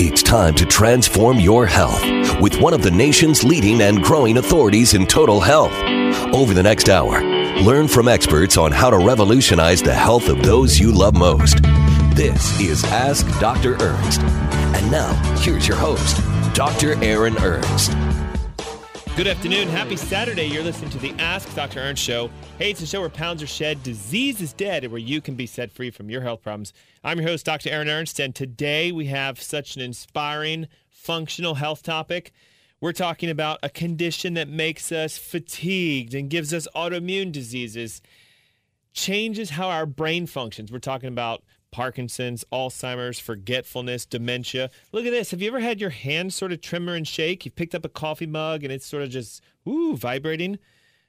It's time to transform your health with one of the nation's leading and growing authorities in total health. Over the next hour, learn from experts on how to revolutionize the health of those you love most. This is Ask Dr. Ernst. And now, here's your host, Dr. Aaron Ernst. Good afternoon. Happy Saturday. You're listening to the Ask Dr. Ernst show. Hey, it's a show where pounds are shed, disease is dead, and where you can be set free from your health problems. I'm your host, Dr. Aaron Ernst, and today we have such an inspiring, functional health topic. We're talking about a condition that makes us fatigued and gives us autoimmune diseases, changes how our brain functions. We're talking about Parkinson's, Alzheimer's, forgetfulness, dementia. Look at this. Have you ever had your hand sort of tremor and shake? You've picked up a coffee mug and it's sort of just, ooh, vibrating.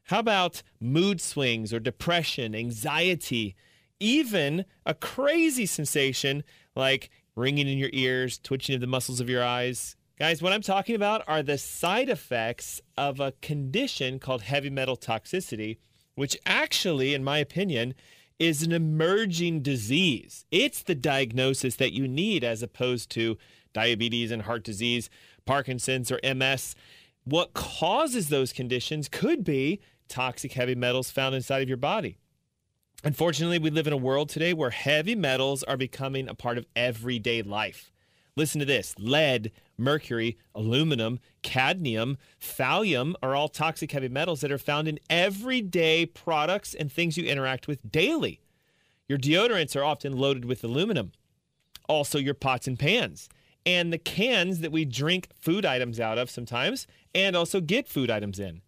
How about mood swings or depression, anxiety, even a crazy sensation like ringing in your ears, twitching of the muscles of your eyes? Guys, what I'm talking about are the side effects of a condition called heavy metal toxicity, which actually, in my opinion, is an emerging disease. It's the diagnosis that you need as opposed to diabetes and heart disease, Parkinson's, or MS. What causes those conditions could be toxic heavy metals found inside of your body. Unfortunately, we live in a world today where heavy metals are becoming a part of everyday life. Listen to this lead, mercury, aluminum, cadmium, thallium are all toxic heavy metals that are found in everyday products and things you interact with daily. Your deodorants are often loaded with aluminum, also, your pots and pans, and the cans that we drink food items out of sometimes, and also get food items in.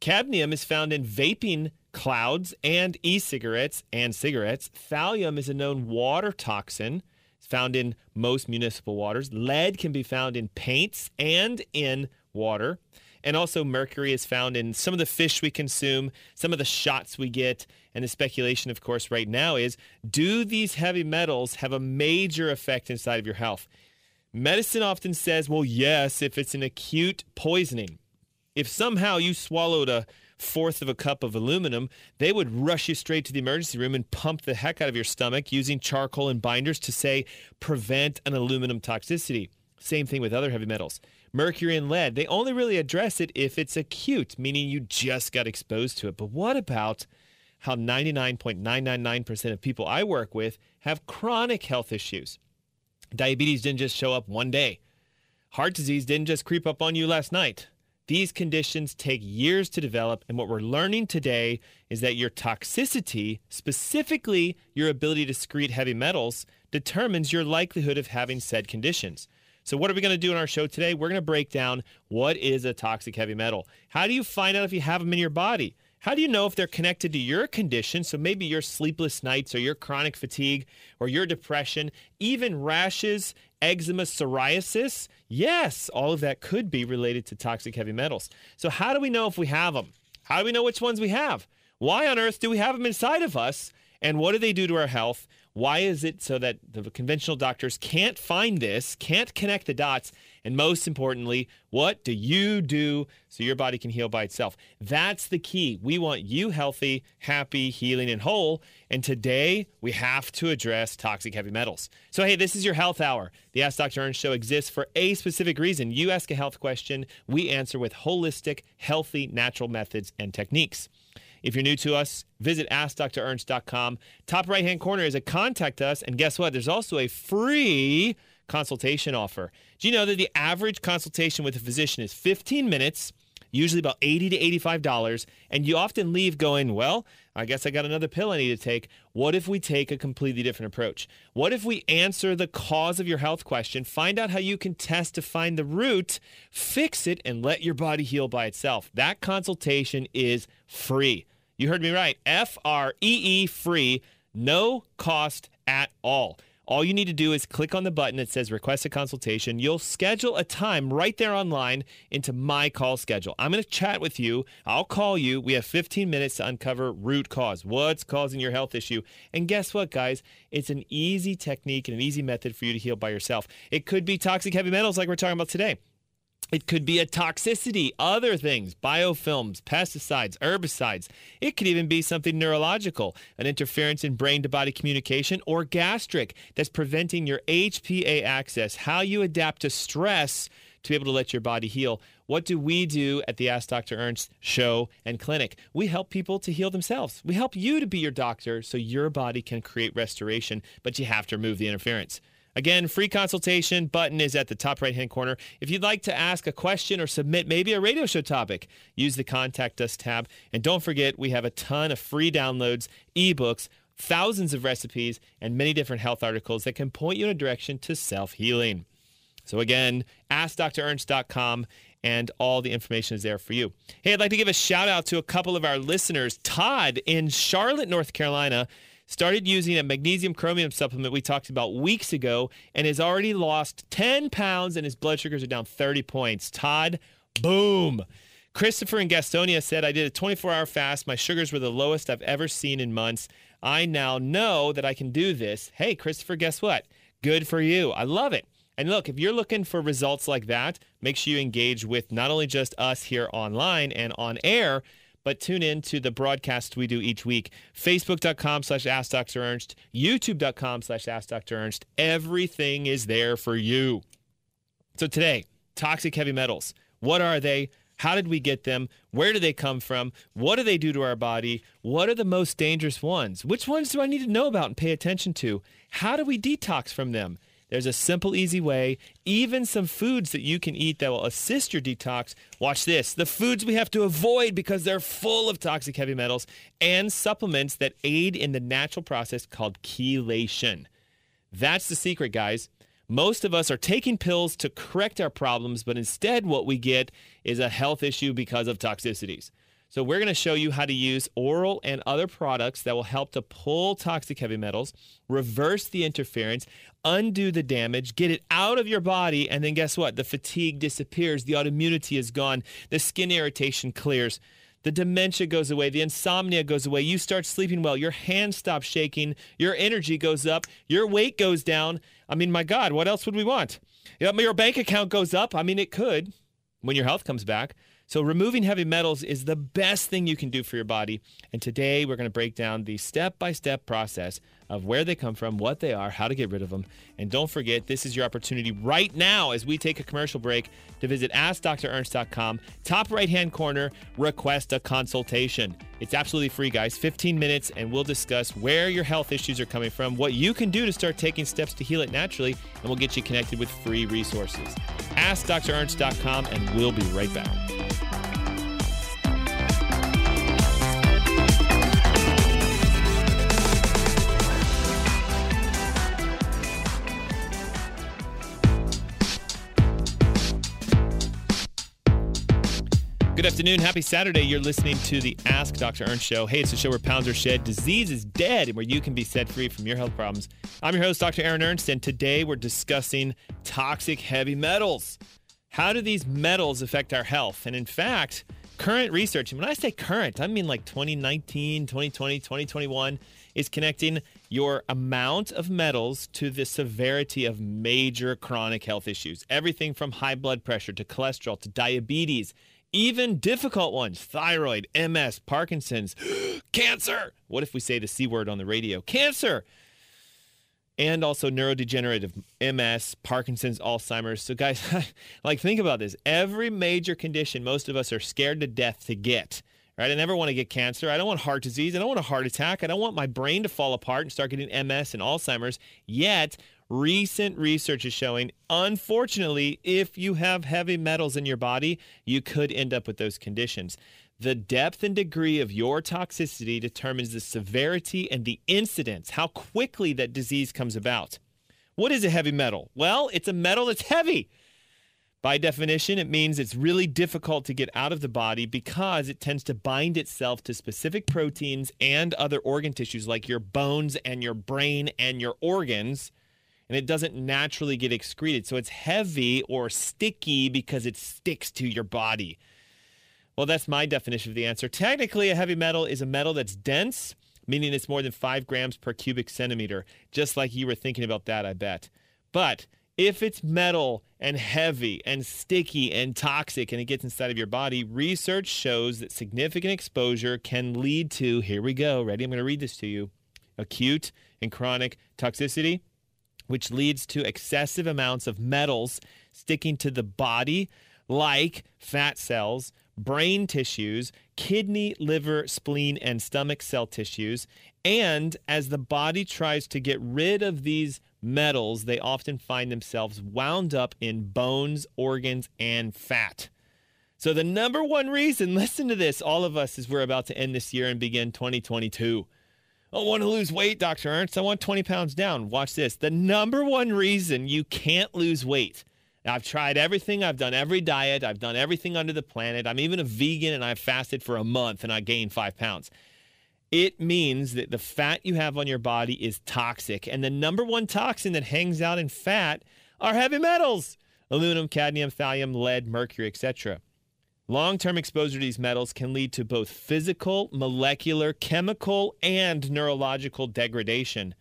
Cadmium is found in vaping clouds and e cigarettes and cigarettes. Thallium is a known water toxin found in most municipal waters. Lead can be found in paints and in water. And also, mercury is found in some of the fish we consume, some of the shots we get. And the speculation, of course, right now is do these heavy metals have a major effect inside of your health? Medicine often says, well, yes, if it's an acute poisoning. If somehow you swallowed a fourth of a cup of aluminum, they would rush you straight to the emergency room and pump the heck out of your stomach using charcoal and binders to say prevent an aluminum toxicity. Same thing with other heavy metals. Mercury and lead, they only really address it if it's acute, meaning you just got exposed to it. But what about how 99.999% of people I work with have chronic health issues? Diabetes didn't just show up one day. Heart disease didn't just creep up on you last night. These conditions take years to develop, and what we're learning today is that your toxicity, specifically your ability to secrete heavy metals, determines your likelihood of having said conditions. So, what are we going to do in our show today? We're going to break down what is a toxic heavy metal. How do you find out if you have them in your body? How do you know if they're connected to your condition? So maybe your sleepless nights or your chronic fatigue or your depression, even rashes, eczema, psoriasis. Yes, all of that could be related to toxic heavy metals. So how do we know if we have them? How do we know which ones we have? Why on earth do we have them inside of us? And what do they do to our health? Why is it so that the conventional doctors can't find this, can't connect the dots? And most importantly, what do you do so your body can heal by itself? That's the key. We want you healthy, happy, healing, and whole. And today we have to address toxic heavy metals. So, hey, this is your health hour. The Ask Dr. Ernst show exists for a specific reason. You ask a health question, we answer with holistic, healthy, natural methods and techniques. If you're new to us, visit AskDrErnst.com. Top right hand corner is a contact us. And guess what? There's also a free consultation offer. Do you know that the average consultation with a physician is 15 minutes? usually about 80 to $85, and you often leave going, well, I guess I got another pill I need to take. What if we take a completely different approach? What if we answer the cause of your health question, find out how you can test to find the root, fix it, and let your body heal by itself? That consultation is free. You heard me right. F R E E free, no cost at all. All you need to do is click on the button that says request a consultation. You'll schedule a time right there online into my call schedule. I'm going to chat with you. I'll call you. We have 15 minutes to uncover root cause. What's causing your health issue? And guess what, guys? It's an easy technique and an easy method for you to heal by yourself. It could be toxic heavy metals like we're talking about today. It could be a toxicity, other things, biofilms, pesticides, herbicides. It could even be something neurological, an interference in brain to body communication, or gastric that's preventing your HPA axis, how you adapt to stress to be able to let your body heal. What do we do at the Ask Dr. Ernst show and clinic? We help people to heal themselves. We help you to be your doctor so your body can create restoration, but you have to remove the interference. Again, free consultation button is at the top right hand corner. If you'd like to ask a question or submit maybe a radio show topic, use the contact us tab. And don't forget, we have a ton of free downloads, ebooks, thousands of recipes, and many different health articles that can point you in a direction to self healing. So again, askdrernst.com and all the information is there for you. Hey, I'd like to give a shout out to a couple of our listeners. Todd in Charlotte, North Carolina started using a magnesium chromium supplement we talked about weeks ago and has already lost 10 pounds and his blood sugars are down 30 points. Todd, boom. Christopher in Gastonia said, I did a 24 hour fast. My sugars were the lowest I've ever seen in months. I now know that I can do this. Hey, Christopher, guess what? Good for you. I love it. And look, if you're looking for results like that, make sure you engage with not only just us here online and on air, but tune in to the broadcasts we do each week. Facebook.com slash Ask Dr. Ernst, YouTube.com slash Ask Dr. Ernst. Everything is there for you. So today, toxic heavy metals. What are they? How did we get them? Where do they come from? What do they do to our body? What are the most dangerous ones? Which ones do I need to know about and pay attention to? How do we detox from them? There's a simple, easy way, even some foods that you can eat that will assist your detox. Watch this the foods we have to avoid because they're full of toxic heavy metals and supplements that aid in the natural process called chelation. That's the secret, guys. Most of us are taking pills to correct our problems, but instead, what we get is a health issue because of toxicities. So, we're going to show you how to use oral and other products that will help to pull toxic heavy metals, reverse the interference, undo the damage, get it out of your body, and then guess what? The fatigue disappears, the autoimmunity is gone, the skin irritation clears. The dementia goes away, the insomnia goes away, you start sleeping well, your hands stop shaking, your energy goes up, your weight goes down. I mean, my God, what else would we want? Your bank account goes up. I mean, it could when your health comes back. So, removing heavy metals is the best thing you can do for your body. And today, we're going to break down the step by step process of where they come from, what they are, how to get rid of them. And don't forget, this is your opportunity right now as we take a commercial break to visit AskDrErnst.com. Top right hand corner, request a consultation. It's absolutely free, guys. 15 minutes, and we'll discuss where your health issues are coming from, what you can do to start taking steps to heal it naturally, and we'll get you connected with free resources. AskDrErnst.com, and we'll be right back. Good afternoon. Happy Saturday. You're listening to the Ask Dr. Ernst show. Hey, it's a show where pounds are shed, disease is dead, and where you can be set free from your health problems. I'm your host, Dr. Aaron Ernst, and today we're discussing toxic heavy metals. How do these metals affect our health? And in fact, current research, and when I say current, I mean like 2019, 2020, 2021, is connecting your amount of metals to the severity of major chronic health issues. Everything from high blood pressure to cholesterol to diabetes even difficult ones thyroid, MS, Parkinson's, cancer. What if we say the C word on the radio? Cancer. And also neurodegenerative MS, Parkinson's, Alzheimer's. So, guys, like, think about this. Every major condition most of us are scared to death to get. Right? I never want to get cancer. I don't want heart disease. I don't want a heart attack. I don't want my brain to fall apart and start getting MS and Alzheimer's. Yet, recent research is showing, unfortunately, if you have heavy metals in your body, you could end up with those conditions. The depth and degree of your toxicity determines the severity and the incidence, how quickly that disease comes about. What is a heavy metal? Well, it's a metal that's heavy. By definition, it means it's really difficult to get out of the body because it tends to bind itself to specific proteins and other organ tissues like your bones and your brain and your organs, and it doesn't naturally get excreted. So it's heavy or sticky because it sticks to your body. Well, that's my definition of the answer. Technically, a heavy metal is a metal that's dense, meaning it's more than five grams per cubic centimeter, just like you were thinking about that, I bet. But if it's metal and heavy and sticky and toxic and it gets inside of your body, research shows that significant exposure can lead to, here we go, ready? I'm going to read this to you acute and chronic toxicity, which leads to excessive amounts of metals sticking to the body, like fat cells, brain tissues, kidney, liver, spleen, and stomach cell tissues. And as the body tries to get rid of these metals, they often find themselves wound up in bones, organs, and fat. So, the number one reason, listen to this, all of us, as we're about to end this year and begin 2022. Oh, I want to lose weight, Dr. Ernst. I want 20 pounds down. Watch this. The number one reason you can't lose weight I've tried everything. I've done every diet. I've done everything under the planet. I'm even a vegan and I've fasted for a month and I gained five pounds. It means that the fat you have on your body is toxic. And the number one toxin that hangs out in fat are heavy metals aluminum, cadmium, thallium, lead, mercury, etc. Long term exposure to these metals can lead to both physical, molecular, chemical, and neurological degradation.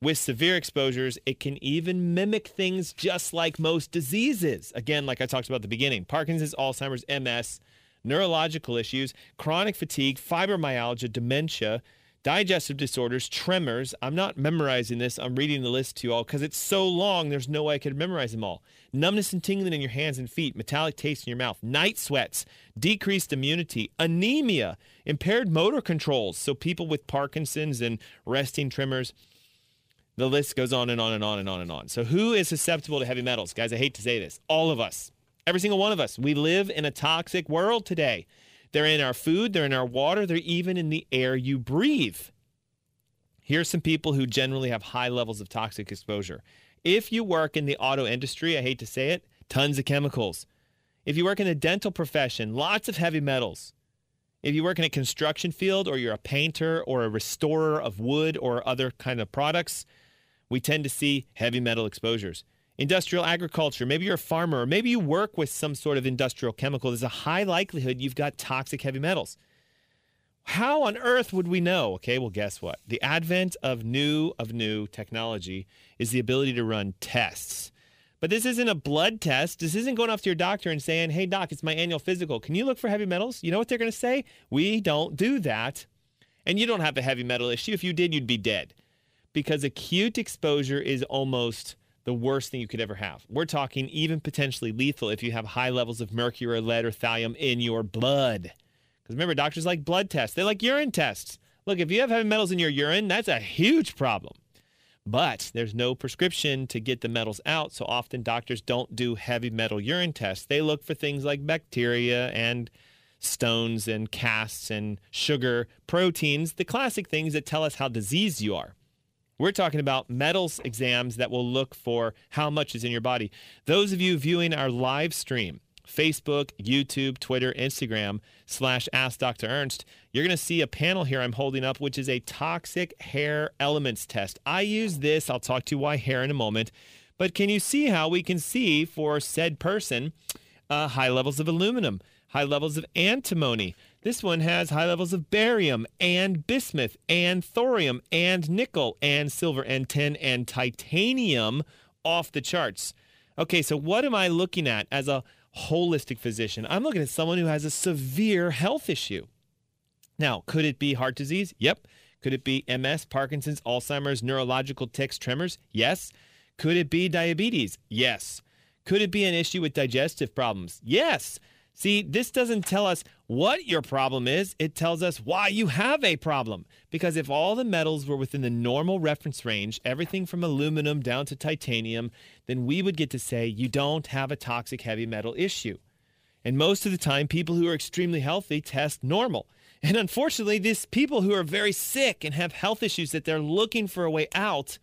With severe exposures, it can even mimic things just like most diseases. Again, like I talked about at the beginning Parkinson's, Alzheimer's, MS, neurological issues, chronic fatigue, fibromyalgia, dementia, digestive disorders, tremors. I'm not memorizing this. I'm reading the list to you all because it's so long, there's no way I could memorize them all. Numbness and tingling in your hands and feet, metallic taste in your mouth, night sweats, decreased immunity, anemia, impaired motor controls. So, people with Parkinson's and resting tremors the list goes on and on and on and on and on. So, who is susceptible to heavy metals? Guys, I hate to say this. All of us. Every single one of us. We live in a toxic world today. They're in our food, they're in our water, they're even in the air you breathe. Here's some people who generally have high levels of toxic exposure. If you work in the auto industry, I hate to say it, tons of chemicals. If you work in the dental profession, lots of heavy metals. If you work in a construction field or you're a painter or a restorer of wood or other kind of products, we tend to see heavy metal exposures. Industrial agriculture, maybe you're a farmer, or maybe you work with some sort of industrial chemical. There's a high likelihood you've got toxic heavy metals. How on earth would we know? Okay, well, guess what? The advent of new of new technology is the ability to run tests. But this isn't a blood test. This isn't going off to your doctor and saying, "Hey doc, it's my annual physical. Can you look for heavy metals?" You know what they're going to say? We don't do that. And you don't have a heavy metal issue. If you did, you'd be dead because acute exposure is almost the worst thing you could ever have. We're talking even potentially lethal if you have high levels of mercury or lead or thallium in your blood. Because remember, doctors like blood tests, they like urine tests. Look, if you have heavy metals in your urine, that's a huge problem. But there's no prescription to get the metals out, so often doctors don't do heavy metal urine tests. They look for things like bacteria and stones and casts and sugar, proteins, the classic things that tell us how diseased you are. We're talking about metals exams that will look for how much is in your body. Those of you viewing our live stream, Facebook, YouTube, Twitter, Instagram, slash Ask Dr. Ernst, you're going to see a panel here I'm holding up, which is a toxic hair elements test. I use this. I'll talk to you why hair in a moment. But can you see how we can see for said person uh, high levels of aluminum, high levels of antimony, this one has high levels of barium and bismuth and thorium and nickel and silver and tin and titanium off the charts. Okay, so what am I looking at as a holistic physician? I'm looking at someone who has a severe health issue. Now, could it be heart disease? Yep. Could it be MS, Parkinson's, Alzheimer's, neurological tics, tremors? Yes. Could it be diabetes? Yes. Could it be an issue with digestive problems? Yes. See, this doesn't tell us what your problem is. It tells us why you have a problem. Because if all the metals were within the normal reference range, everything from aluminum down to titanium, then we would get to say you don't have a toxic heavy metal issue. And most of the time, people who are extremely healthy test normal. And unfortunately, these people who are very sick and have health issues that they're looking for a way out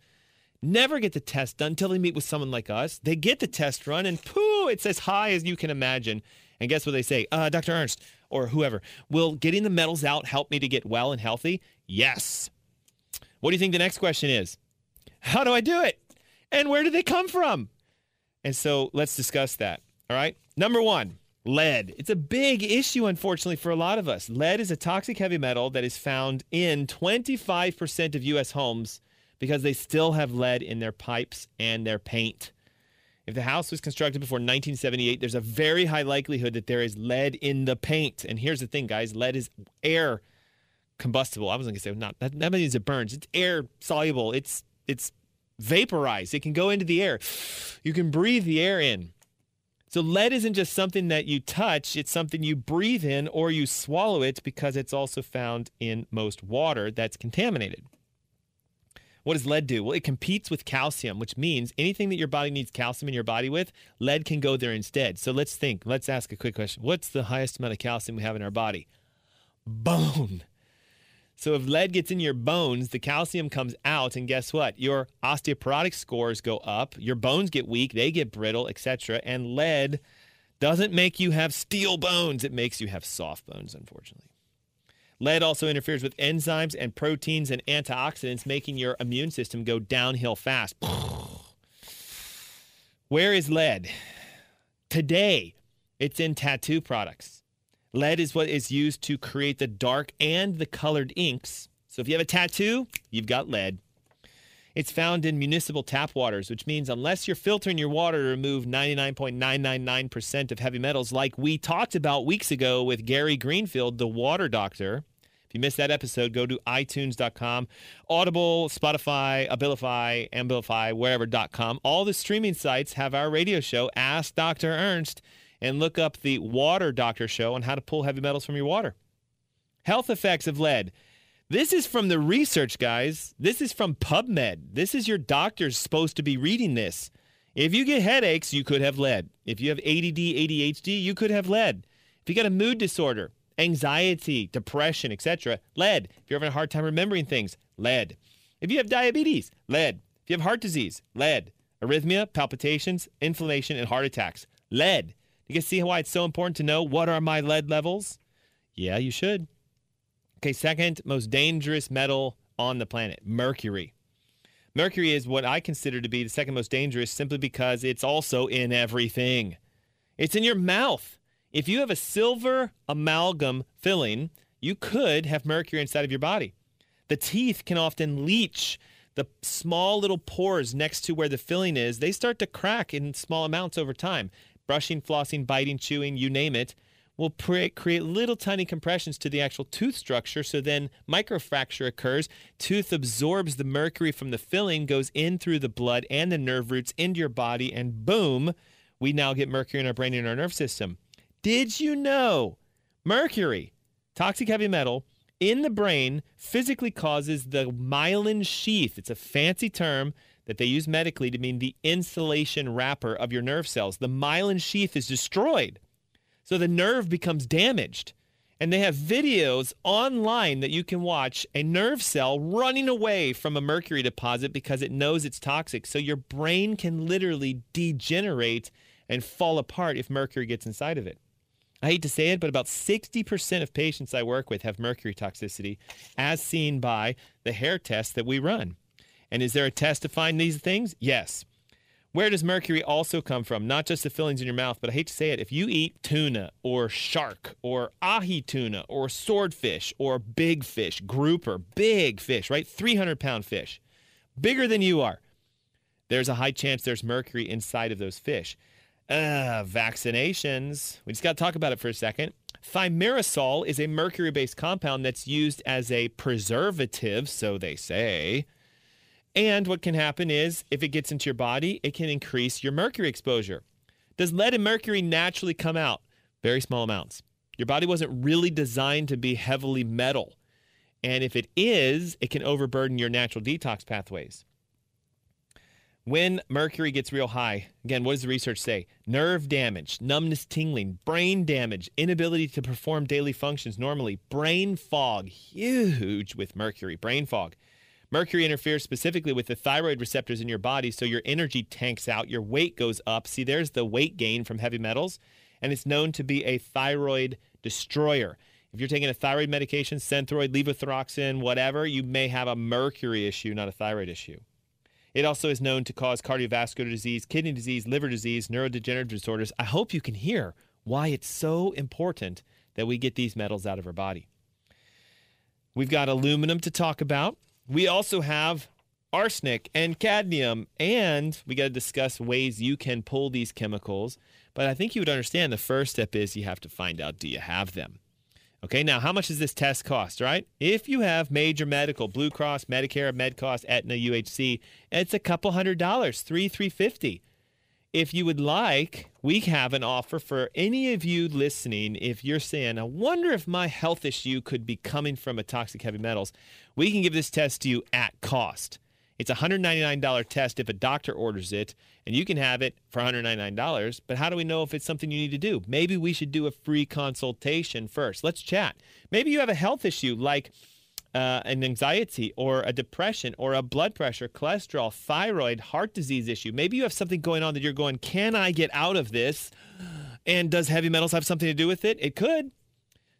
never get the test done until they meet with someone like us. They get the test run and pooh, it's as high as you can imagine. And guess what they say? Uh, Dr. Ernst or whoever, will getting the metals out help me to get well and healthy? Yes. What do you think the next question is? How do I do it? And where do they come from? And so let's discuss that. All right. Number one, lead. It's a big issue, unfortunately, for a lot of us. Lead is a toxic heavy metal that is found in 25% of U.S. homes because they still have lead in their pipes and their paint. If the house was constructed before 1978, there's a very high likelihood that there is lead in the paint. And here's the thing, guys lead is air combustible. I was going to say, not that, that means it burns. It's air soluble, it's, it's vaporized. It can go into the air. You can breathe the air in. So, lead isn't just something that you touch, it's something you breathe in or you swallow it because it's also found in most water that's contaminated. What does lead do? Well, it competes with calcium, which means anything that your body needs calcium in your body with, lead can go there instead. So let's think. Let's ask a quick question. What's the highest amount of calcium we have in our body? Bone. So if lead gets in your bones, the calcium comes out, and guess what? Your osteoporotic scores go up, your bones get weak, they get brittle, etc. And lead doesn't make you have steel bones, it makes you have soft bones, unfortunately. Lead also interferes with enzymes and proteins and antioxidants, making your immune system go downhill fast. Where is lead? Today, it's in tattoo products. Lead is what is used to create the dark and the colored inks. So if you have a tattoo, you've got lead. It's found in municipal tap waters, which means unless you're filtering your water to remove 99.999% of heavy metals, like we talked about weeks ago with Gary Greenfield, the water doctor, if you missed that episode, go to itunes.com, Audible, Spotify, Abilify, Amplify, wherever.com. All the streaming sites have our radio show, Ask Dr. Ernst, and look up the Water Doctor Show on how to pull heavy metals from your water. Health effects of lead. This is from the research, guys. This is from PubMed. This is your doctor's supposed to be reading this. If you get headaches, you could have lead. If you have ADD, ADHD, you could have lead. If you got a mood disorder, anxiety, depression, etc. Lead. If you're having a hard time remembering things, lead. If you have diabetes, lead. If you have heart disease, lead. Arrhythmia, palpitations, inflammation, and heart attacks, lead. You can see why it's so important to know what are my lead levels? Yeah, you should. Okay, second most dangerous metal on the planet, mercury. Mercury is what I consider to be the second most dangerous simply because it's also in everything. It's in your mouth. If you have a silver amalgam filling, you could have mercury inside of your body. The teeth can often leach the small little pores next to where the filling is. They start to crack in small amounts over time. Brushing, flossing, biting, chewing, you name it, will create little tiny compressions to the actual tooth structure. So then microfracture occurs. Tooth absorbs the mercury from the filling, goes in through the blood and the nerve roots into your body, and boom, we now get mercury in our brain and our nerve system. Did you know mercury, toxic heavy metal, in the brain physically causes the myelin sheath? It's a fancy term that they use medically to mean the insulation wrapper of your nerve cells. The myelin sheath is destroyed. So the nerve becomes damaged. And they have videos online that you can watch a nerve cell running away from a mercury deposit because it knows it's toxic. So your brain can literally degenerate and fall apart if mercury gets inside of it. I hate to say it, but about 60% of patients I work with have mercury toxicity, as seen by the hair test that we run. And is there a test to find these things? Yes. Where does mercury also come from? Not just the fillings in your mouth, but I hate to say it. If you eat tuna or shark or ahi tuna or swordfish or big fish, grouper, big fish, right? 300 pound fish, bigger than you are, there's a high chance there's mercury inside of those fish. Uh, vaccinations. We just got to talk about it for a second. Thimerosal is a mercury based compound that's used as a preservative, so they say. And what can happen is if it gets into your body, it can increase your mercury exposure. Does lead and mercury naturally come out? very small amounts. Your body wasn't really designed to be heavily metal. And if it is, it can overburden your natural detox pathways. When mercury gets real high, again, what does the research say? Nerve damage, numbness, tingling, brain damage, inability to perform daily functions normally, brain fog, huge with mercury, brain fog. Mercury interferes specifically with the thyroid receptors in your body, so your energy tanks out, your weight goes up. See, there's the weight gain from heavy metals, and it's known to be a thyroid destroyer. If you're taking a thyroid medication, Synthroid, levothyroxine, whatever, you may have a mercury issue, not a thyroid issue. It also is known to cause cardiovascular disease, kidney disease, liver disease, neurodegenerative disorders. I hope you can hear why it's so important that we get these metals out of our body. We've got aluminum to talk about. We also have arsenic and cadmium, and we got to discuss ways you can pull these chemicals. But I think you would understand the first step is you have to find out do you have them? Okay, now how much does this test cost, right? If you have major medical, Blue Cross, Medicare, MedCost, Aetna, UHC, it's a couple hundred dollars, three, three fifty. If you would like, we have an offer for any of you listening. If you're saying, I wonder if my health issue could be coming from a toxic heavy metals, we can give this test to you at cost. It's a $199 test if a doctor orders it, and you can have it for $199. But how do we know if it's something you need to do? Maybe we should do a free consultation first. Let's chat. Maybe you have a health issue like uh, an anxiety or a depression or a blood pressure, cholesterol, thyroid, heart disease issue. Maybe you have something going on that you're going, can I get out of this? And does heavy metals have something to do with it? It could.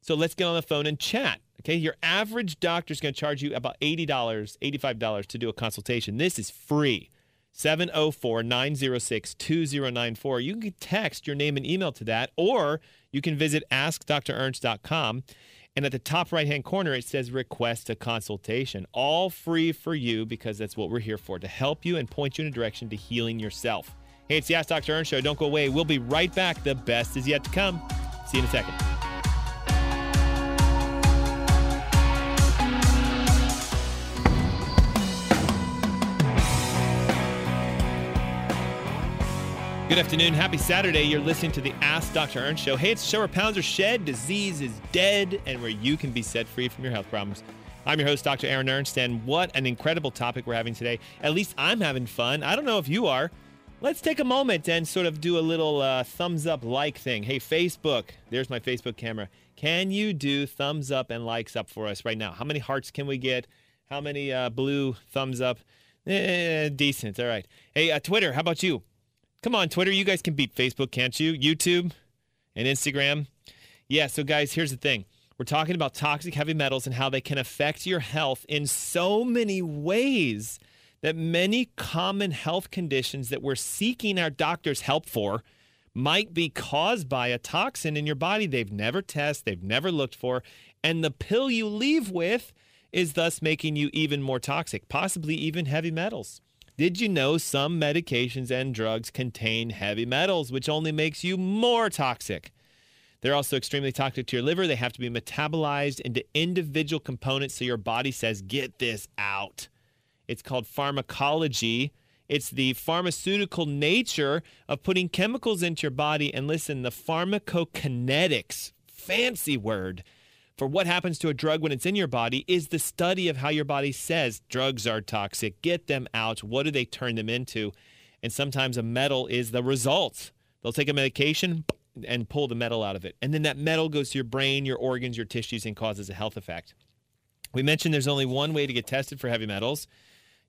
So let's get on the phone and chat. Okay, your average doctor is going to charge you about $80, $85 to do a consultation. This is free. 704 906 2094. You can text your name and email to that, or you can visit askdrernst.com. And at the top right hand corner, it says request a consultation. All free for you because that's what we're here for to help you and point you in a direction to healing yourself. Hey, it's the Ask Dr. Ernst Show. Don't go away. We'll be right back. The best is yet to come. See you in a second. Good afternoon. Happy Saturday. You're listening to the Ask Dr. Ernst Show. Hey, it's a show where pounds are shed, disease is dead, and where you can be set free from your health problems. I'm your host, Dr. Aaron Ernst, and what an incredible topic we're having today. At least I'm having fun. I don't know if you are. Let's take a moment and sort of do a little uh, thumbs up like thing. Hey, Facebook, there's my Facebook camera. Can you do thumbs up and likes up for us right now? How many hearts can we get? How many uh, blue thumbs up? Eh, decent. All right. Hey, uh, Twitter, how about you? Come on, Twitter. You guys can beat Facebook, can't you? YouTube and Instagram. Yeah, so guys, here's the thing. We're talking about toxic heavy metals and how they can affect your health in so many ways that many common health conditions that we're seeking our doctor's help for might be caused by a toxin in your body they've never tested, they've never looked for, and the pill you leave with is thus making you even more toxic, possibly even heavy metals. Did you know some medications and drugs contain heavy metals, which only makes you more toxic? They're also extremely toxic to your liver. They have to be metabolized into individual components so your body says, get this out. It's called pharmacology. It's the pharmaceutical nature of putting chemicals into your body. And listen, the pharmacokinetics, fancy word, for what happens to a drug when it's in your body is the study of how your body says drugs are toxic. Get them out. What do they turn them into? And sometimes a metal is the result. They'll take a medication and pull the metal out of it. And then that metal goes to your brain, your organs, your tissues, and causes a health effect. We mentioned there's only one way to get tested for heavy metals.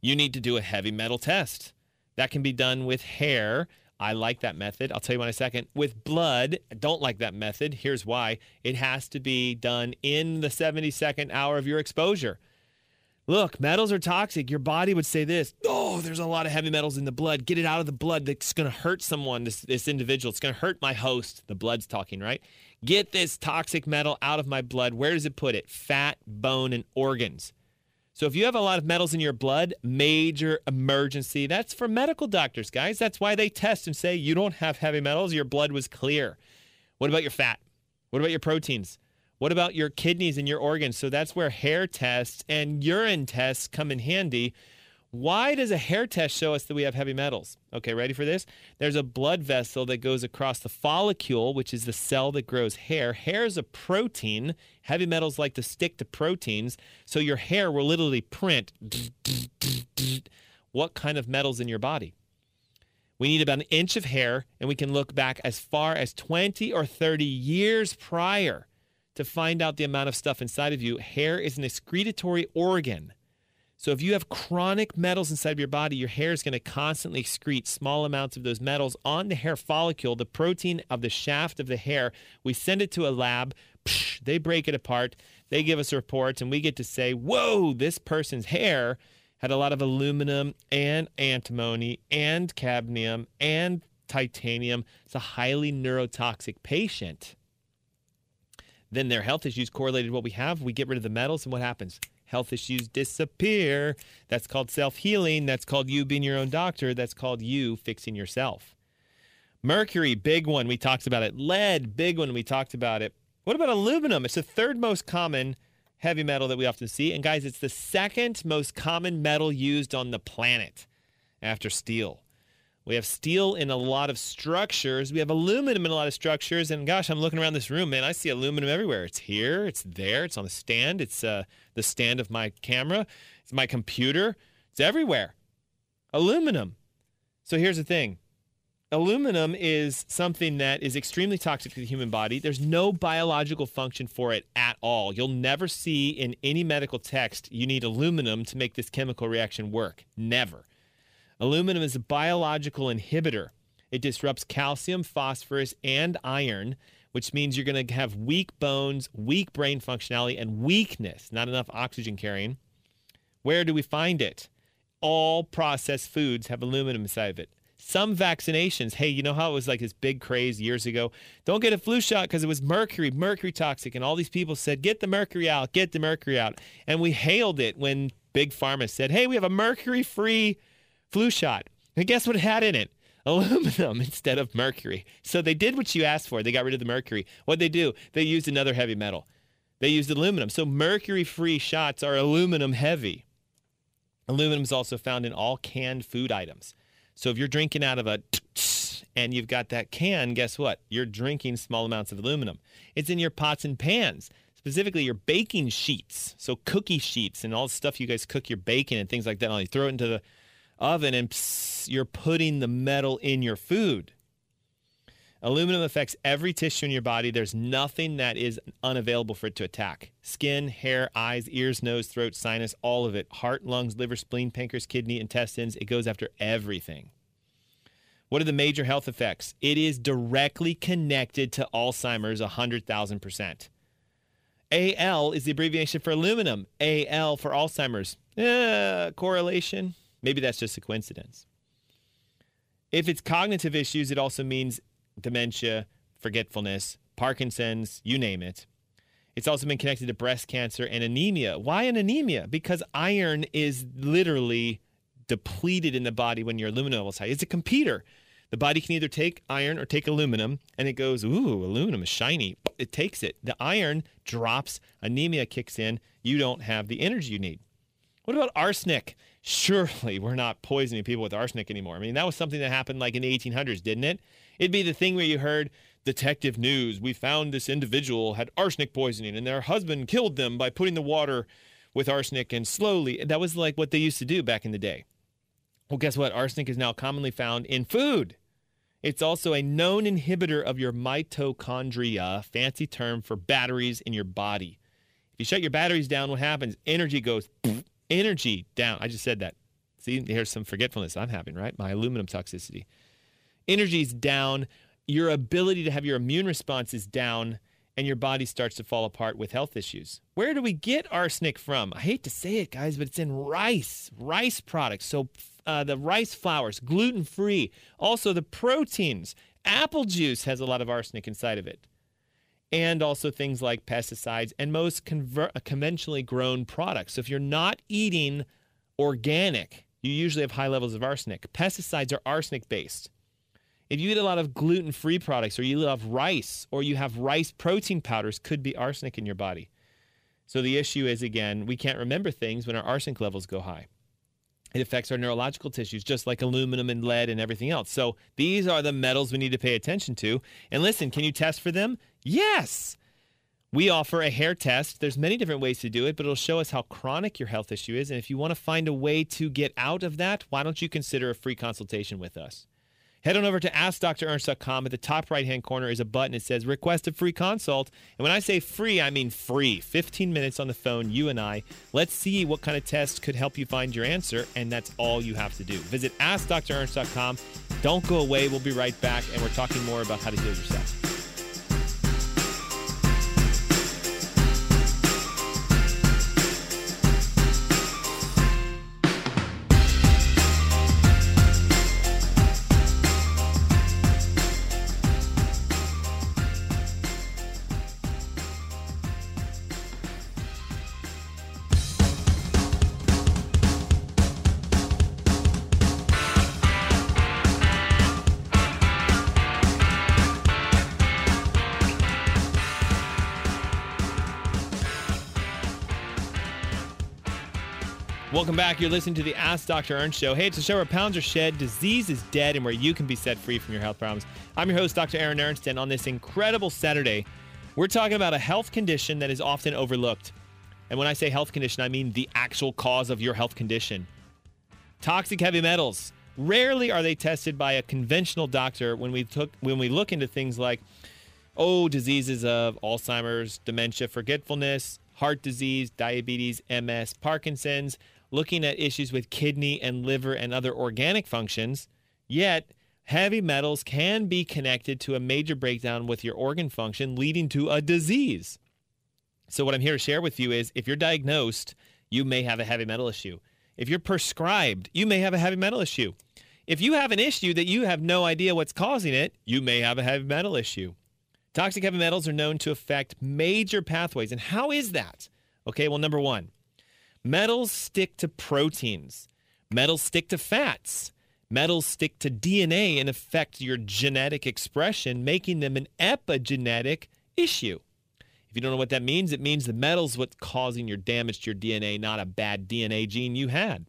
You need to do a heavy metal test. That can be done with hair I like that method. I'll tell you in a second. With blood, I don't like that method. Here's why it has to be done in the 72nd hour of your exposure. Look, metals are toxic. Your body would say this Oh, there's a lot of heavy metals in the blood. Get it out of the blood. That's going to hurt someone, this, this individual. It's going to hurt my host. The blood's talking, right? Get this toxic metal out of my blood. Where does it put it? Fat, bone, and organs. So if you have a lot of metals in your blood, major emergency. That's for medical doctors, guys. That's why they test and say you don't have heavy metals, your blood was clear. What about your fat? What about your proteins? What about your kidneys and your organs? So that's where hair tests and urine tests come in handy. Why does a hair test show us that we have heavy metals? Okay, ready for this? There's a blood vessel that goes across the follicle, which is the cell that grows hair. Hair is a protein. Heavy metals like to stick to proteins. So your hair will literally print what kind of metals in your body. We need about an inch of hair, and we can look back as far as 20 or 30 years prior to find out the amount of stuff inside of you. Hair is an excretory organ. So if you have chronic metals inside of your body, your hair is going to constantly excrete small amounts of those metals on the hair follicle, the protein of the shaft of the hair. We send it to a lab. Psh, they break it apart. They give us reports, and we get to say, whoa, this person's hair had a lot of aluminum and antimony and cadmium and titanium. It's a highly neurotoxic patient. Then their health issues correlated what we have. We get rid of the metals, and what happens? Health issues disappear. That's called self healing. That's called you being your own doctor. That's called you fixing yourself. Mercury, big one. We talked about it. Lead, big one. We talked about it. What about aluminum? It's the third most common heavy metal that we often see. And guys, it's the second most common metal used on the planet after steel. We have steel in a lot of structures. We have aluminum in a lot of structures. And gosh, I'm looking around this room, man. I see aluminum everywhere. It's here, it's there, it's on the stand, it's uh, the stand of my camera, it's my computer, it's everywhere. Aluminum. So here's the thing aluminum is something that is extremely toxic to the human body. There's no biological function for it at all. You'll never see in any medical text you need aluminum to make this chemical reaction work. Never. Aluminum is a biological inhibitor. It disrupts calcium, phosphorus, and iron, which means you're going to have weak bones, weak brain functionality, and weakness, not enough oxygen carrying. Where do we find it? All processed foods have aluminum inside of it. Some vaccinations, hey, you know how it was like this big craze years ago? Don't get a flu shot because it was mercury, mercury toxic. And all these people said, get the mercury out, get the mercury out. And we hailed it when Big Pharma said, hey, we have a mercury free flu shot. And guess what it had in it? Aluminum instead of mercury. So they did what you asked for. They got rid of the mercury. What they do? They used another heavy metal. They used aluminum. So mercury-free shots are aluminum heavy. Aluminum is also found in all canned food items. So if you're drinking out of a and you've got that can, guess what? You're drinking small amounts of aluminum. It's in your pots and pans, specifically your baking sheets. So cookie sheets and all the stuff you guys cook your bacon and things like that. And You throw it into the oven and pss, you're putting the metal in your food. Aluminum affects every tissue in your body. There's nothing that is unavailable for it to attack skin, hair, eyes, ears, nose, throat, sinus, all of it. Heart, lungs, liver, spleen, pancreas, kidney, intestines. It goes after everything. What are the major health effects? It is directly connected to Alzheimer's 100,000%. AL is the abbreviation for aluminum, AL for Alzheimer's. Eh, correlation? Maybe that's just a coincidence. If it's cognitive issues, it also means dementia, forgetfulness, Parkinson's, you name it. It's also been connected to breast cancer and anemia. Why an anemia? Because iron is literally depleted in the body when your aluminum levels high. It's a computer. The body can either take iron or take aluminum, and it goes, ooh, aluminum is shiny. It takes it. The iron drops, anemia kicks in. You don't have the energy you need. What about arsenic? surely we're not poisoning people with arsenic anymore. I mean, that was something that happened like in the 1800s, didn't it? It'd be the thing where you heard detective news. We found this individual had arsenic poisoning and their husband killed them by putting the water with arsenic and slowly. That was like what they used to do back in the day. Well, guess what? Arsenic is now commonly found in food. It's also a known inhibitor of your mitochondria, fancy term for batteries in your body. If you shut your batteries down, what happens? Energy goes Energy down. I just said that. See, here's some forgetfulness I'm having, right? My aluminum toxicity. Energy's down. Your ability to have your immune response is down, and your body starts to fall apart with health issues. Where do we get arsenic from? I hate to say it, guys, but it's in rice, rice products. So uh, the rice flours, gluten free. Also, the proteins. Apple juice has a lot of arsenic inside of it and also things like pesticides and most conver- uh, conventionally grown products. So if you're not eating organic, you usually have high levels of arsenic. Pesticides are arsenic based. If you eat a lot of gluten free products or you love rice or you have rice protein powders, could be arsenic in your body. So the issue is again, we can't remember things when our arsenic levels go high. It affects our neurological tissues, just like aluminum and lead and everything else. So these are the metals we need to pay attention to. And listen, can you test for them? Yes. We offer a hair test. There's many different ways to do it, but it'll show us how chronic your health issue is. And if you want to find a way to get out of that, why don't you consider a free consultation with us? Head on over to AskDrErnst.com. At the top right hand corner is a button. It says request a free consult. And when I say free, I mean free. 15 minutes on the phone, you and I. Let's see what kind of test could help you find your answer. And that's all you have to do. Visit AskDrErnst.com. Don't go away. We'll be right back. And we're talking more about how to heal yourself. Welcome back. You're listening to the Ask Dr. Ernst Show. Hey, it's a show where pounds are shed, disease is dead, and where you can be set free from your health problems. I'm your host, Dr. Aaron Ernst, and on this incredible Saturday, we're talking about a health condition that is often overlooked. And when I say health condition, I mean the actual cause of your health condition. Toxic heavy metals. Rarely are they tested by a conventional doctor when we took when we look into things like oh, diseases of Alzheimer's, dementia, forgetfulness, heart disease, diabetes, MS, Parkinson's, looking at issues with kidney and liver and other organic functions. Yet, heavy metals can be connected to a major breakdown with your organ function, leading to a disease. So, what I'm here to share with you is if you're diagnosed, you may have a heavy metal issue. If you're prescribed, you may have a heavy metal issue. If you have an issue that you have no idea what's causing it, you may have a heavy metal issue. Toxic heavy metals are known to affect major pathways. And how is that? Okay, well, number one, Metals stick to proteins. Metals stick to fats. Metals stick to DNA and affect your genetic expression, making them an epigenetic issue. If you don't know what that means, it means the metal's what's causing your damage to your DNA, not a bad DNA gene you had.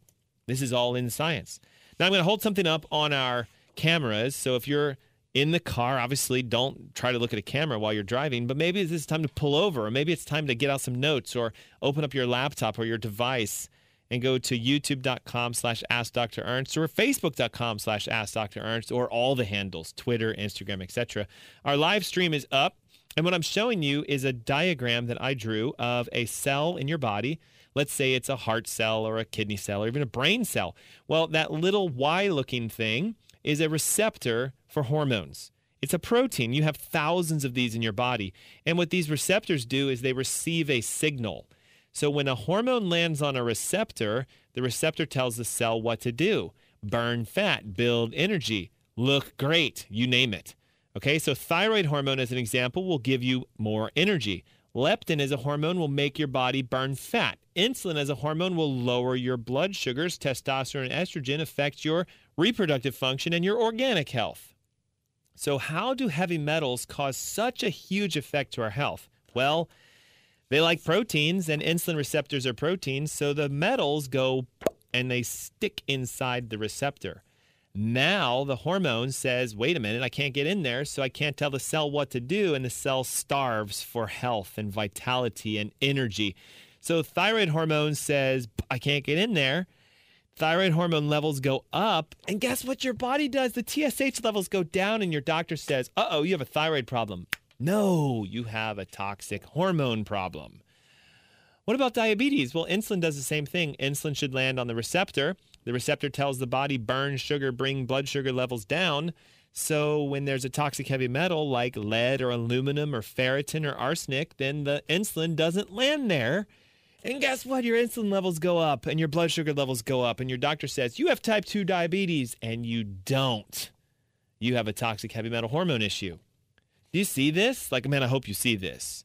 This is all in science. Now I'm going to hold something up on our cameras. So if you're in the car, obviously don't try to look at a camera while you're driving, but maybe it's time to pull over, or maybe it's time to get out some notes or open up your laptop or your device and go to youtube.com slash ask Dr. Ernst or facebook.com slash ask Dr. Ernst or all the handles, Twitter, Instagram, etc. Our live stream is up. And what I'm showing you is a diagram that I drew of a cell in your body. Let's say it's a heart cell or a kidney cell or even a brain cell. Well, that little Y looking thing is a receptor for hormones. It's a protein. You have thousands of these in your body. And what these receptors do is they receive a signal. So when a hormone lands on a receptor, the receptor tells the cell what to do burn fat, build energy, look great, you name it. Okay, so thyroid hormone, as an example, will give you more energy. Leptin as a hormone will make your body burn fat. Insulin as a hormone will lower your blood sugars. Testosterone and estrogen affect your reproductive function and your organic health. So, how do heavy metals cause such a huge effect to our health? Well, they like proteins, and insulin receptors are proteins, so the metals go and they stick inside the receptor. Now the hormone says, wait a minute, I can't get in there, so I can't tell the cell what to do, and the cell starves for health and vitality and energy. So thyroid hormone says, I can't get in there thyroid hormone levels go up. And guess what your body does? The TSH levels go down, and your doctor says, uh oh, you have a thyroid problem. No, you have a toxic hormone problem. What about diabetes? Well, insulin does the same thing. Insulin should land on the receptor. The receptor tells the body burn sugar, bring blood sugar levels down. So when there's a toxic heavy metal like lead or aluminum or ferritin or arsenic, then the insulin doesn't land there. And guess what? Your insulin levels go up and your blood sugar levels go up, and your doctor says you have type 2 diabetes, and you don't. You have a toxic heavy metal hormone issue. Do you see this? Like, man, I hope you see this.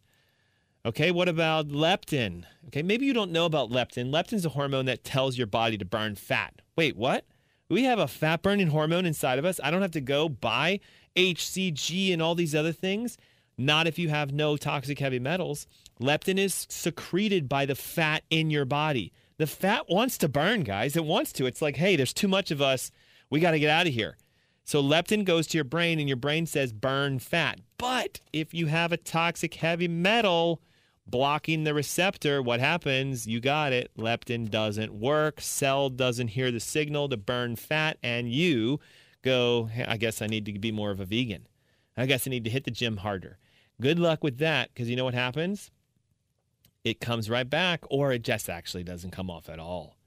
Okay, what about leptin? Okay, maybe you don't know about leptin. Leptin's a hormone that tells your body to burn fat. Wait, what? We have a fat burning hormone inside of us. I don't have to go buy HCG and all these other things. Not if you have no toxic heavy metals. Leptin is secreted by the fat in your body. The fat wants to burn, guys. It wants to. It's like, hey, there's too much of us. We got to get out of here. So leptin goes to your brain, and your brain says burn fat. But if you have a toxic heavy metal blocking the receptor, what happens? You got it. Leptin doesn't work. Cell doesn't hear the signal to burn fat, and you go, hey, I guess I need to be more of a vegan. I guess I need to hit the gym harder. Good luck with that because you know what happens? It comes right back, or it just actually doesn't come off at all.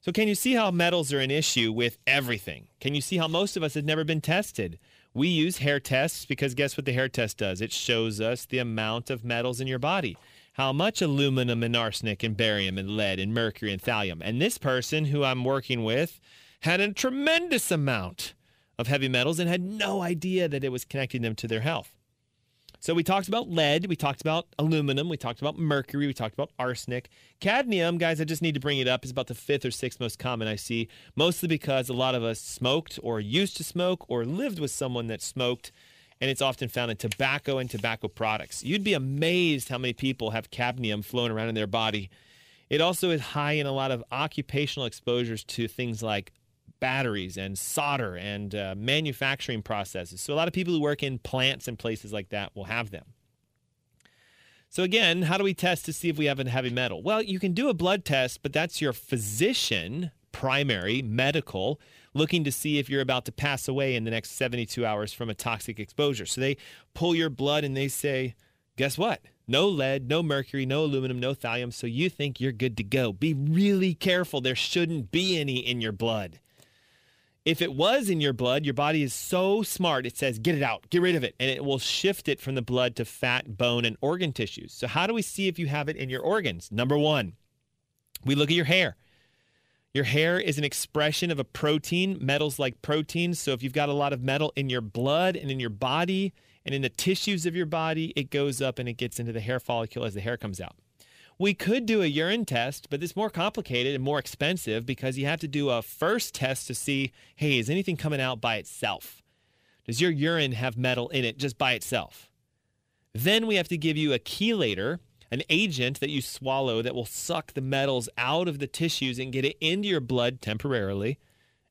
So, can you see how metals are an issue with everything? Can you see how most of us have never been tested? We use hair tests because guess what the hair test does? It shows us the amount of metals in your body. How much aluminum and arsenic and barium and lead and mercury and thallium. And this person who I'm working with had a tremendous amount of heavy metals and had no idea that it was connecting them to their health. So we talked about lead, we talked about aluminum, we talked about mercury, we talked about arsenic. Cadmium, guys, I just need to bring it up, is about the fifth or sixth most common I see, mostly because a lot of us smoked or used to smoke or lived with someone that smoked, and it's often found in tobacco and tobacco products. You'd be amazed how many people have cadmium flowing around in their body. It also is high in a lot of occupational exposures to things like batteries and solder and uh, manufacturing processes. So, a lot of people who work in plants and places like that will have them. So, again, how do we test to see if we have a heavy metal? Well, you can do a blood test, but that's your physician, primary, medical, looking to see if you're about to pass away in the next 72 hours from a toxic exposure. So, they pull your blood and they say, guess what? No lead, no mercury, no aluminum, no thallium. So you think you're good to go. Be really careful. There shouldn't be any in your blood. If it was in your blood, your body is so smart, it says, get it out, get rid of it, and it will shift it from the blood to fat, bone, and organ tissues. So, how do we see if you have it in your organs? Number one, we look at your hair. Your hair is an expression of a protein, metals like proteins. So, if you've got a lot of metal in your blood and in your body and in the tissues of your body, it goes up and it gets into the hair follicle as the hair comes out. We could do a urine test, but it's more complicated and more expensive because you have to do a first test to see hey, is anything coming out by itself? Does your urine have metal in it just by itself? Then we have to give you a chelator, an agent that you swallow that will suck the metals out of the tissues and get it into your blood temporarily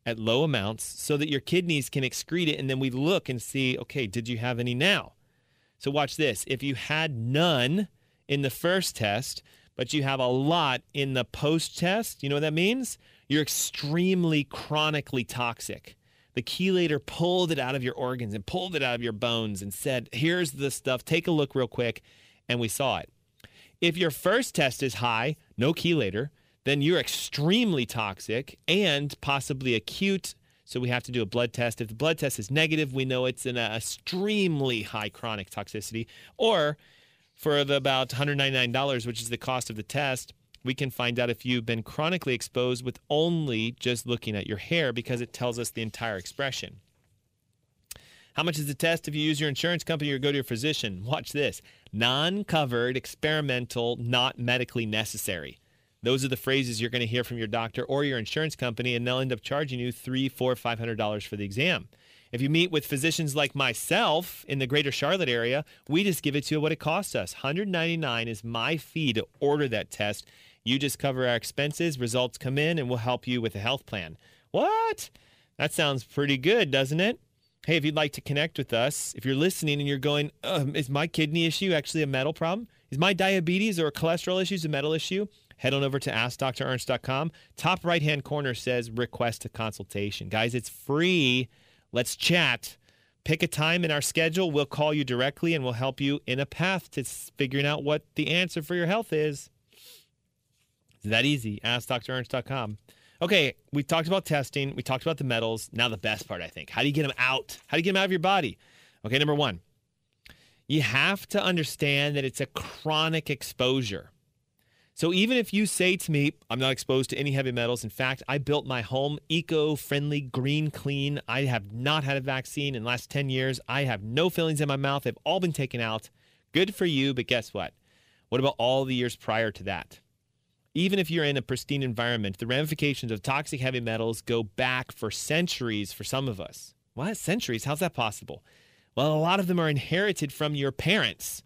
at low amounts so that your kidneys can excrete it. And then we look and see okay, did you have any now? So watch this. If you had none in the first test, but you have a lot in the post test. You know what that means? You're extremely chronically toxic. The chelator pulled it out of your organs and pulled it out of your bones and said, Here's the stuff. Take a look real quick. And we saw it. If your first test is high, no chelator, then you're extremely toxic and possibly acute. So we have to do a blood test. If the blood test is negative, we know it's in an extremely high chronic toxicity. Or for the about $199, which is the cost of the test, we can find out if you've been chronically exposed with only just looking at your hair because it tells us the entire expression. How much is the test if you use your insurance company or go to your physician? Watch this non covered, experimental, not medically necessary. Those are the phrases you're going to hear from your doctor or your insurance company, and they'll end up charging you three, four, five hundred dollars for the exam. If you meet with physicians like myself in the greater Charlotte area, we just give it to you what it costs us. 199 is my fee to order that test. You just cover our expenses, results come in, and we'll help you with a health plan. What? That sounds pretty good, doesn't it? Hey, if you'd like to connect with us, if you're listening and you're going, is my kidney issue actually a metal problem? Is my diabetes or cholesterol issues a metal issue? Head on over to AskDrErnst.com. Top right hand corner says request a consultation. Guys, it's free. Let's chat. Pick a time in our schedule. We'll call you directly and we'll help you in a path to figuring out what the answer for your health is. It's that easy. AskDrErnst.com. Okay, we talked about testing. We talked about the metals. Now, the best part, I think. How do you get them out? How do you get them out of your body? Okay, number one, you have to understand that it's a chronic exposure. So even if you say to me, I'm not exposed to any heavy metals, in fact, I built my home eco friendly, green, clean. I have not had a vaccine in the last 10 years. I have no fillings in my mouth. They've all been taken out. Good for you, but guess what? What about all the years prior to that? Even if you're in a pristine environment, the ramifications of toxic heavy metals go back for centuries for some of us. What? Centuries? How's that possible? Well, a lot of them are inherited from your parents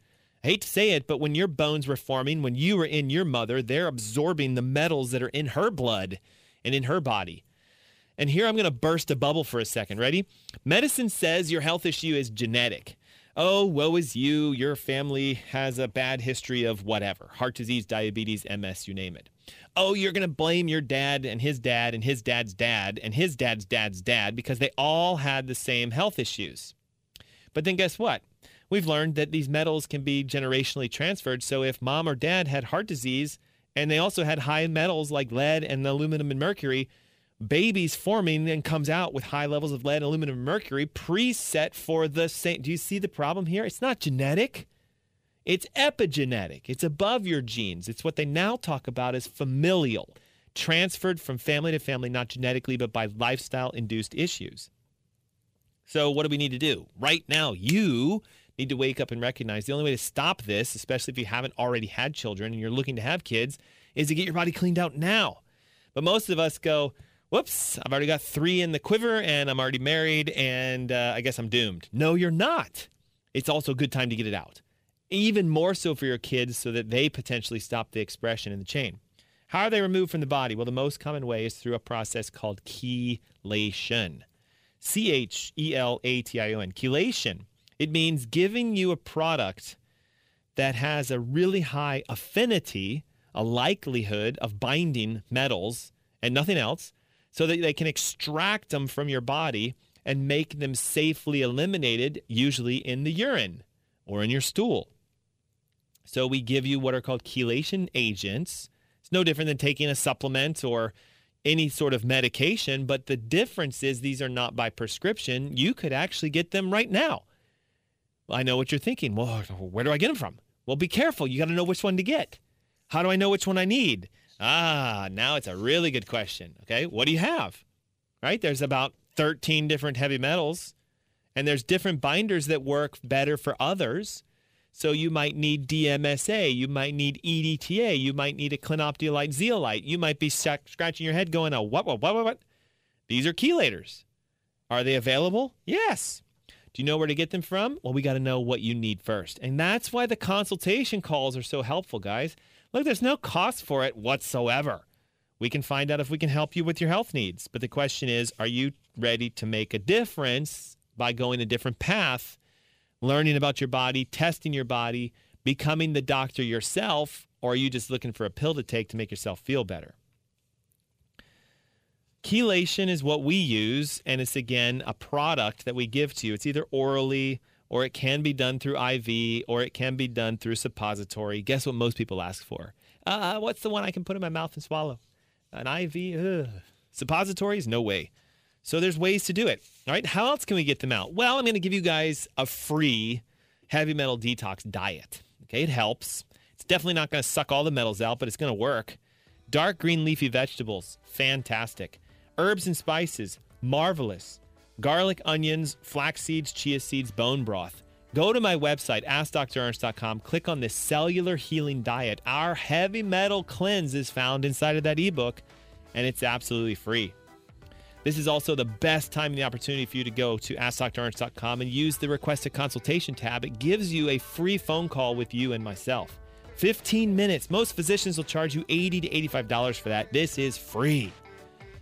hate to say it, but when your bones were forming, when you were in your mother, they're absorbing the metals that are in her blood and in her body. And here I'm going to burst a bubble for a second. Ready? Medicine says your health issue is genetic. Oh, woe is you. Your family has a bad history of whatever heart disease, diabetes, MS, you name it. Oh, you're going to blame your dad and his dad and his dad's dad and his dad's dad's dad because they all had the same health issues. But then guess what? We've learned that these metals can be generationally transferred. So if mom or dad had heart disease and they also had high metals like lead and aluminum and mercury, babies forming and comes out with high levels of lead, aluminum, and mercury preset for the same. Do you see the problem here? It's not genetic. It's epigenetic. It's above your genes. It's what they now talk about as familial, transferred from family to family, not genetically, but by lifestyle induced issues. So, what do we need to do? Right now, you need to wake up and recognize the only way to stop this, especially if you haven't already had children and you're looking to have kids, is to get your body cleaned out now. But most of us go, whoops, I've already got three in the quiver and I'm already married and uh, I guess I'm doomed. No, you're not. It's also a good time to get it out. Even more so for your kids so that they potentially stop the expression in the chain. How are they removed from the body? Well, the most common way is through a process called chelation. C H E L A T I O N. Chelation. It means giving you a product that has a really high affinity, a likelihood of binding metals and nothing else so that they can extract them from your body and make them safely eliminated, usually in the urine or in your stool. So we give you what are called chelation agents. It's no different than taking a supplement or any sort of medication, but the difference is these are not by prescription. You could actually get them right now. I know what you're thinking. Well, where do I get them from? Well, be careful. You got to know which one to get. How do I know which one I need? Ah, now it's a really good question. Okay, what do you have? Right? There's about 13 different heavy metals, and there's different binders that work better for others. So you might need DMSA, you might need EDTA, you might need a clinoptilolite zeolite. You might be scratching your head going, oh, what, what, what, what, what? These are chelators. Are they available? Yes. Do you know where to get them from? Well, we got to know what you need first. And that's why the consultation calls are so helpful, guys. Look, there's no cost for it whatsoever. We can find out if we can help you with your health needs. But the question is are you ready to make a difference by going a different path, learning about your body, testing your body, becoming the doctor yourself, or are you just looking for a pill to take to make yourself feel better? Chelation is what we use, and it's again a product that we give to you. It's either orally or it can be done through IV, or it can be done through suppository. Guess what most people ask for? Uh, what's the one I can put in my mouth and swallow? An IV? Ugh. Suppositories? No way. So there's ways to do it. All right. How else can we get them out? Well, I'm going to give you guys a free heavy metal detox diet. Okay. It helps. It's definitely not going to suck all the metals out, but it's going to work. Dark green leafy vegetables, fantastic. Herbs and spices, marvelous garlic, onions, flax seeds, chia seeds, bone broth. Go to my website, AskDrErnst.com, click on the cellular healing diet. Our heavy metal cleanse is found inside of that ebook, and it's absolutely free. This is also the best time and the opportunity for you to go to AskDrErnst.com and use the request a consultation tab. It gives you a free phone call with you and myself. 15 minutes. Most physicians will charge you 80 to $85 for that. This is free.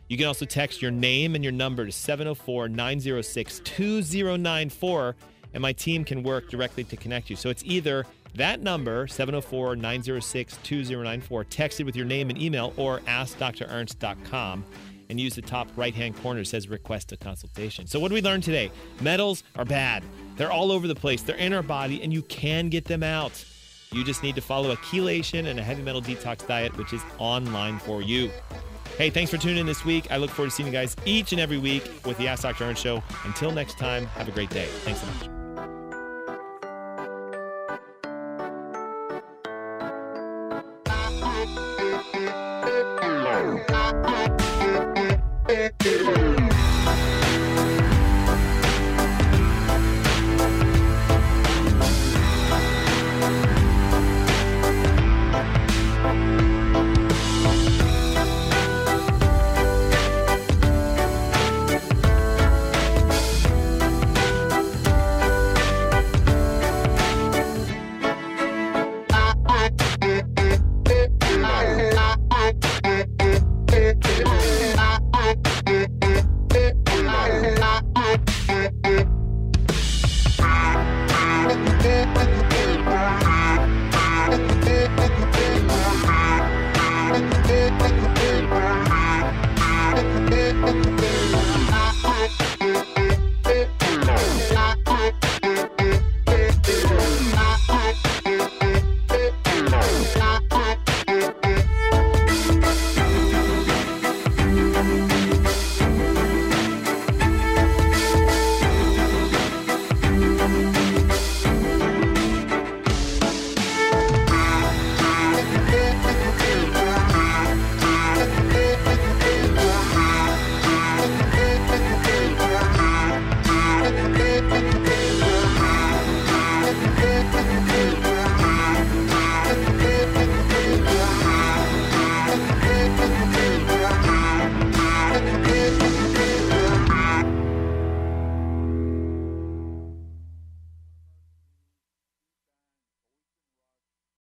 You can also text your name and your number to 704 906 2094, and my team can work directly to connect you. So it's either that number, 704 906 2094, texted with your name and email, or askdrernst.com and use the top right hand corner says request a consultation. So, what did we learn today? Metals are bad, they're all over the place, they're in our body, and you can get them out. You just need to follow a chelation and a heavy metal detox diet, which is online for you. Hey, thanks for tuning in this week. I look forward to seeing you guys each and every week with the Ask Dr. Ernst Show. Until next time, have a great day. Thanks so much.